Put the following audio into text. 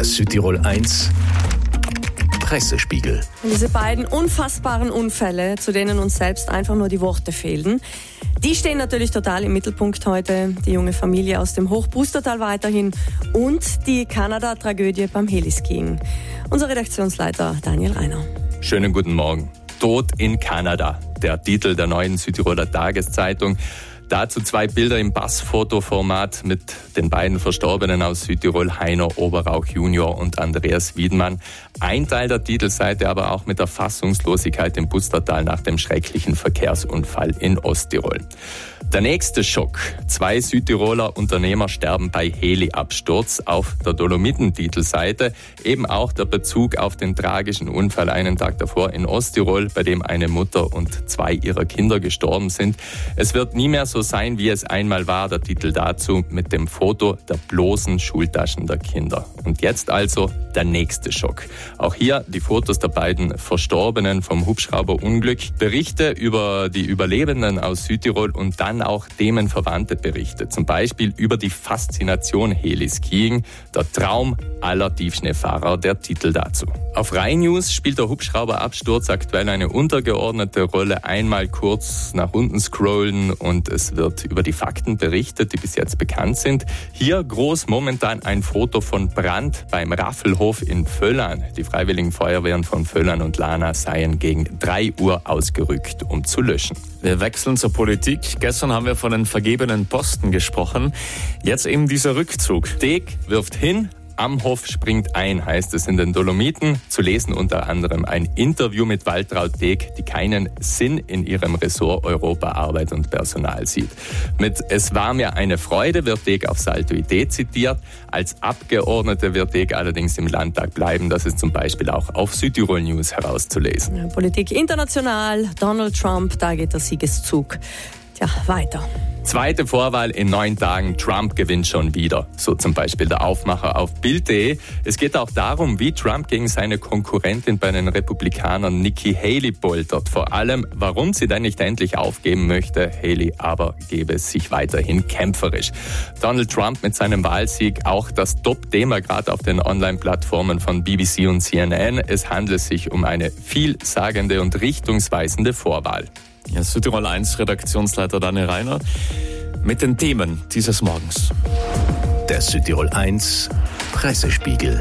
Der Südtirol 1 Pressespiegel. Diese beiden unfassbaren Unfälle, zu denen uns selbst einfach nur die Worte fehlen, die stehen natürlich total im Mittelpunkt heute. Die junge Familie aus dem Hochbrustertal weiterhin und die Kanada-Tragödie beim Heliskiing. Unser Redaktionsleiter Daniel Reiner. Schönen guten Morgen. Tod in Kanada. Der Titel der neuen Südtiroler Tageszeitung. Dazu zwei Bilder im Bassfotoformat mit den beiden Verstorbenen aus Südtirol, Heiner Oberrauch Junior und Andreas Wiedmann. Ein Teil der Titelseite aber auch mit der Fassungslosigkeit im Pustertal nach dem schrecklichen Verkehrsunfall in Osttirol. Der nächste Schock. Zwei Südtiroler Unternehmer sterben bei Heli-Absturz auf der Dolomiten-Titelseite. Eben auch der Bezug auf den tragischen Unfall einen Tag davor in Osttirol, bei dem eine Mutter und zwei ihrer Kinder gestorben sind. Es wird nie mehr so sein, wie es einmal war, der Titel dazu mit dem Foto der bloßen Schultaschen der Kinder. Und jetzt also der nächste Schock. Auch hier die Fotos der beiden Verstorbenen vom Hubschrauberunglück, Berichte über die Überlebenden aus Südtirol und dann auch Themenverwandte Berichte, zum Beispiel über die Faszination Heliskiing, der Traum aller Tiefschneefahrer, der Titel dazu. Auf Rhein News spielt der Hubschrauberabsturz aktuell eine untergeordnete Rolle. Einmal kurz nach unten scrollen und es wird über die Fakten berichtet, die bis jetzt bekannt sind. Hier groß momentan ein Foto von Brand beim Raffelhof in Völlern. Die Freiwilligen Feuerwehren von Völlern und Lana seien gegen 3 Uhr ausgerückt, um zu löschen. Wir wechseln zur Politik. Gestern Gestern haben wir von den vergebenen Posten gesprochen. Jetzt eben dieser Rückzug. Deg wirft hin, Amhoff springt ein, heißt es in den Dolomiten. Zu lesen unter anderem ein Interview mit Waltraud Deeg, die keinen Sinn in ihrem Ressort Europa, Arbeit und Personal sieht. Mit Es war mir eine Freude wird Deeg auf Salto Idee zitiert. Als Abgeordnete wird Deeg allerdings im Landtag bleiben. Das ist zum Beispiel auch auf Südtirol News herauszulesen. Politik international, Donald Trump, da geht der Siegeszug. Ja, weiter. Zweite Vorwahl in neun Tagen. Trump gewinnt schon wieder. So zum Beispiel der Aufmacher auf Bild.de. Es geht auch darum, wie Trump gegen seine Konkurrentin bei den Republikanern Nikki Haley poltert. Vor allem, warum sie denn nicht endlich aufgeben möchte. Haley aber gebe sich weiterhin kämpferisch. Donald Trump mit seinem Wahlsieg auch das Top-Thema gerade auf den Online-Plattformen von BBC und CNN. Es handelt sich um eine vielsagende und richtungsweisende Vorwahl. Ja, Südtirol 1 Redaktionsleiter Daniel Reiner mit den Themen dieses Morgens. Der Südtirol 1 Pressespiegel.